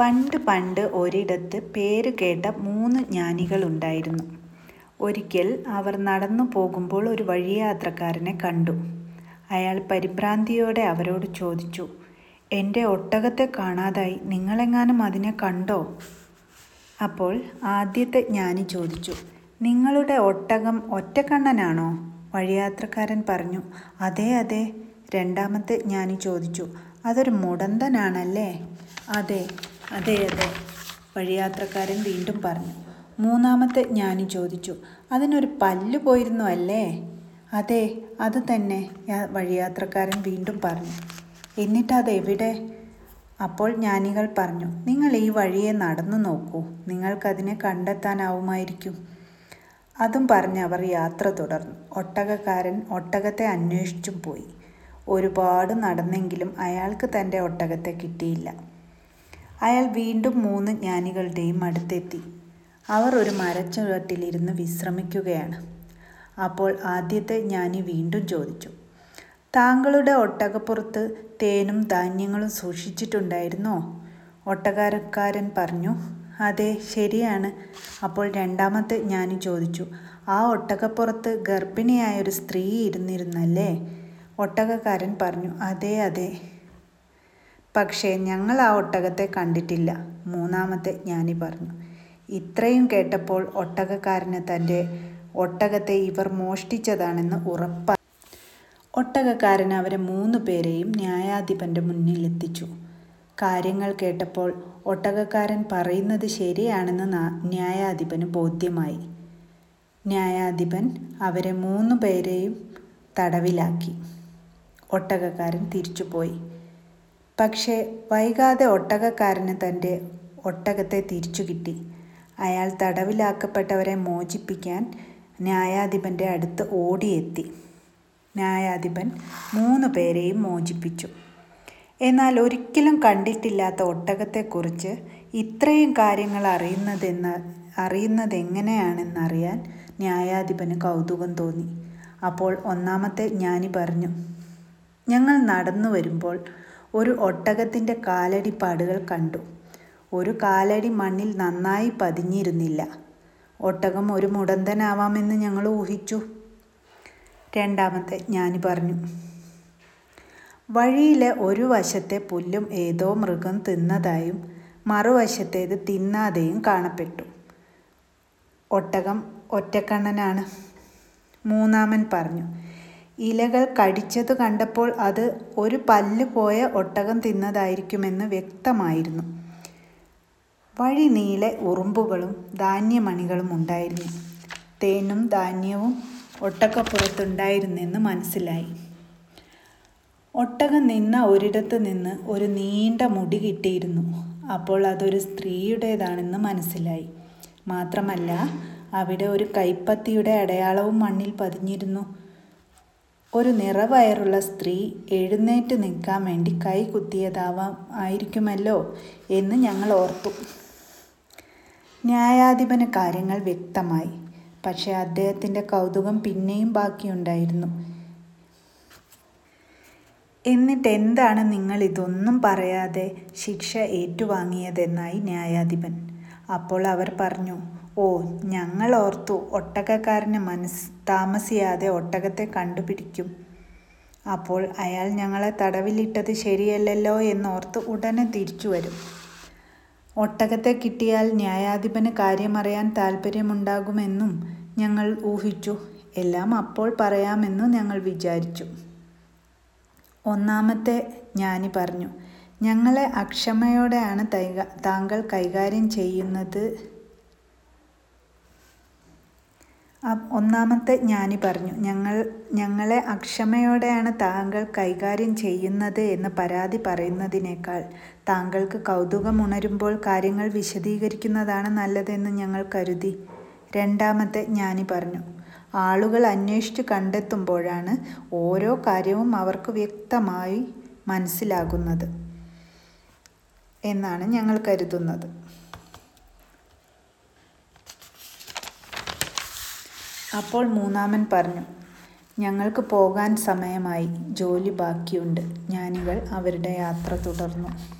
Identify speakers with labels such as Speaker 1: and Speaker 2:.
Speaker 1: പണ്ട് പണ്ട് ഒരിടത്ത് പേര് കേട്ട മൂന്ന് ജ്ഞാനികളുണ്ടായിരുന്നു. ഒരിക്കൽ അവർ നടന്നു പോകുമ്പോൾ ഒരു വഴിയാത്രക്കാരനെ കണ്ടു. അയാൾ പരിഭ്രാന്തിയോടെ അവരോട് ചോദിച്ചു, എന്റെ ഒട്ടകത്തെ കാണാതായി. നിങ്ങളെങ്ങാനും അതിനെ കണ്ടോ? " അപ്പോൾ ആദ്യത്തെ ജ്ഞാനി ചോദിച്ചു, "നിങ്ങളുടെ ഒട്ടകം ഒറ്റക്കണ്ണനാണോ? " വഴിയാത്രക്കാരൻ പറഞ്ഞു, "അതെ അതെ. " രണ്ടാമത്തെ ജ്ഞാനി ചോദിച്ചു, "അതൊരു മുടന്തനാണല്ലേ? " "അതെ അതെയതെ. " വഴിയാത്രക്കാരൻ വീണ്ടും പറഞ്ഞു. മൂന്നാമത്തെ ഞാനും ചോദിച്ചു, "അതിനൊരു പല്ല് പോയിരുന്നു അല്ലേ? " "അതെ അത് തന്നെ " വഴിയാത്രക്കാരൻ വീണ്ടും പറഞ്ഞു. "എന്നിട്ട് അതെവിടെ? " അപ്പോൾ ജ്ഞാനികൾ പറഞ്ഞു, "നിങ്ങൾ ഈ വഴിയെ നടന്നു നോക്കൂ. നിങ്ങൾക്കതിനെ കണ്ടെത്താനാവുമായിരിക്കും. " അതും പറഞ്ഞ് അവർ യാത്ര തുടർന്നു. ഒട്ടകക്കാരൻ ഒട്ടകത്തെ അന്വേഷിച്ചും പോയി. ഒരുപാട് നടന്നെങ്കിലും അയാൾക്ക് തന്റെ ഒട്ടകത്തെ കിട്ടിയില്ല. അയാൾ വീണ്ടും മൂന്ന് ജ്ഞാനികളുടെയും അടുത്തെത്തി. അവർ ഒരു മരച്ചുവട്ടിലിരുന്ന് വിശ്രമിക്കുകയാണ്. അപ്പോൾ ആദ്യത്തെ ജ്ഞാനി വീണ്ടും ചോദിച്ചു, "താങ്കളുടെ ഒട്ടകപ്പുറത്ത് തേനും ധാന്യങ്ങളും സൂക്ഷിച്ചിട്ടുണ്ടായിരുന്നോ? " ഒട്ടകാരക്കാരൻ പറഞ്ഞു, "അതെ ശരിയാണ്. " അപ്പോൾ രണ്ടാമത്തെ ജ്ഞാനി ചോദിച്ചു, "ആ ഒട്ടകപ്പുറത്ത് ഗർഭിണിയായ ഒരു സ്ത്രീ ഇരുന്നിരുന്നല്ലേ? " ഒട്ടകക്കാരൻ പറഞ്ഞു, "അതെ അതെ. പക്ഷേ ഞങ്ങൾ ആ ഒട്ടകത്തെ കണ്ടിട്ടില്ല. " മൂന്നാമത്തെ ജ്ഞാനി പറഞ്ഞു. ഇത്രയും കേട്ടപ്പോൾ ഒട്ടകക്കാരന് തന്റെ ഒട്ടകത്തെ ഇവർ മോഷ്ടിച്ചതാണെന്ന് ഉറപ്പ ഒട്ടകക്കാരൻ അവരെ മൂന്ന് പേരെയും ന്യായാധിപന്റെ മുന്നിലെത്തിച്ചു. കാര്യങ്ങൾ കേട്ടപ്പോൾ ഒട്ടകക്കാരൻ പറയുന്നത് ശരിയാണെന്ന് ന്യായാധിപന് ബോധ്യമായി. ന്യായാധിപൻ അവരെ മൂന്ന് പേരെയും തടവിലാക്കി. ഒട്ടകക്കാരൻ തിരിച്ചുപോയി. പക്ഷേ വൈകാതെ ഒട്ടകക്കാരന് തന്റെ ഒട്ടകത്തെ തിരിച്ചുകിട്ടി. അയാൾ തടവിലാക്കപ്പെട്ടവരെ മോചിപ്പിക്കാൻ ന്യായാധിപന്റെ അടുത്ത് ഓടിയെത്തി. ന്യായാധിപൻ മൂന്ന് പേരെയും മോചിപ്പിച്ചു. എന്നാൽ ഒരിക്കലും കണ്ടിട്ടില്ലാത്ത ഒട്ടകത്തെക്കുറിച്ച് ഇത്രയും കാര്യങ്ങൾ അറിയുന്നതെന്ന് അറിയുന്നത് എങ്ങനെയാണെന്നറിയാൻ ന്യായാധിപന് കൗതുകം തോന്നി. അപ്പോൾ ഒന്നാമത്തെ ജ്ഞാനി പറഞ്ഞു, "ഞങ്ങൾ നടന്നുവരുമ്പോൾ ഒരു ഒട്ടകത്തിന്റെ കാലടിപ്പാടുകൾ കണ്ടു. ഒരു കാലടി മണ്ണിൽ നന്നായി പതിഞ്ഞിരുന്നില്ല. ഒട്ടകം ഒരു മുടന്തനാവാമെന്ന് ഞങ്ങൾ ഊഹിച്ചു. " രണ്ടാമത്തെ ഞാൻ പറഞ്ഞു, "വഴിയിലെ ഒരു വശത്തെ പുല്ലും ഏതോ മൃഗം തിന്നതായും മറുവശത്തേത് തിന്നാതെയും കാണപ്പെട്ടു. ഒട്ടകം ഒറ്റക്കണ്ണനാണ്. " മൂന്നാമൻ പറഞ്ഞു, "ഇലകൾ കടിച്ചതു കണ്ടപ്പോൾ അത് ഒരു പല്ല് പോയ ഒട്ടകം തിന്നതായിരിക്കുമെന്ന് വ്യക്തമായിരുന്നു. വഴി നീളെ ഉറുമ്പുകളും ധാന്യമണികളും ഉണ്ടായിരുന്നു. തേനും ധാന്യവും ഒട്ടക്കപ്പുറത്തുണ്ടായിരുന്നെന്ന് മനസ്സിലായി. ഒട്ടകം നിന്ന ഒരിടത്ത് നിന്ന് ഒരു നീണ്ട മുടി കിട്ടിയിരുന്നു. അപ്പോൾ അതൊരു സ്ത്രീയുടേതാണെന്ന് മനസ്സിലായി. മാത്രമല്ല അവിടെ ഒരു കൈപ്പത്തിയുടെ അടയാളവും മണ്ണിൽ പതിഞ്ഞിരുന്നു. ഒരു നിറവയറുള്ള സ്ത്രീ എഴുന്നേറ്റ് നിൽക്കാൻ വേണ്ടി കൈ കുത്തിയതാവാം ആയിരിക്കുമല്ലോ എന്ന് ഞങ്ങൾ ഓർത്തു. " ന്യായാധിപന് കാര്യങ്ങൾ വ്യക്തമായി. പക്ഷേ അദ്ദേഹത്തിന്റെ കൗതുകം പിന്നെയും ബാക്കിയുണ്ടായിരുന്നു. എന്നിട്ട് എന്താണ് നിങ്ങൾ ഇതൊന്നും പറയാതെ ശിക്ഷ ഏറ്റുവാങ്ങിയതെന്നായി ന്യായാധിപൻ. അപ്പോൾ അവർ പറഞ്ഞു, "ഓ, ഞങ്ങൾ ഓർത്തു ഒട്ടകക്കാരന് താമസിയാതെ ഒട്ടകത്തെ കണ്ടുപിടിക്കും. അപ്പോൾ അയാൾ ഞങ്ങളെ തടവിലിട്ടത് ശരിയല്ലല്ലോ എന്നോർത്ത് ഉടനെ തിരിച്ചു വരും ഒട്ടകത്തെ കിട്ടിയാൽ ന്യായാധിപന് കാര്യമറിയാൻ താല്പര്യമുണ്ടാകുമെന്നും ഞങ്ങൾ ഊഹിച്ചു. എല്ലാം അപ്പോൾ പറയാമെന്നും ഞങ്ങൾ വിചാരിച്ചു. " ഒന്നാമത്തെ ജ്ഞാനി പറഞ്ഞു, "ഞങ്ങളെ അക്ഷമയോടെയാണ് താങ്കൾ കൈകാര്യം ചെയ്യുന്നത് എന്ന് പരാതി പറയുന്നതിനേക്കാൾ താങ്കൾക്ക് കൗതുകമുണരുമ്പോൾ കാര്യങ്ങൾ വിശദീകരിക്കുന്നതാണ് നല്ലതെന്ന് ഞങ്ങൾ കരുതി. " രണ്ടാമത്തെ ജ്ഞാനി പറഞ്ഞു, "ആളുകൾ അന്വേഷിച്ചു കണ്ടെത്തുമ്പോഴാണ് ഓരോ കാര്യവും അവർക്ക് വ്യക്തമായി മനസ്സിലാകുന്നത് എന്നാണ് ഞങ്ങൾ കരുതുന്നത്. " അപ്പോൾ മൂന്നാമൻ പറഞ്ഞു, "ഞങ്ങൾക്ക് പോകാൻ സമയമായി. ജോലി ബാക്കിയുണ്ട്. " ജ്ഞാനികൾ അവരുടെ യാത്ര തുടർന്നു.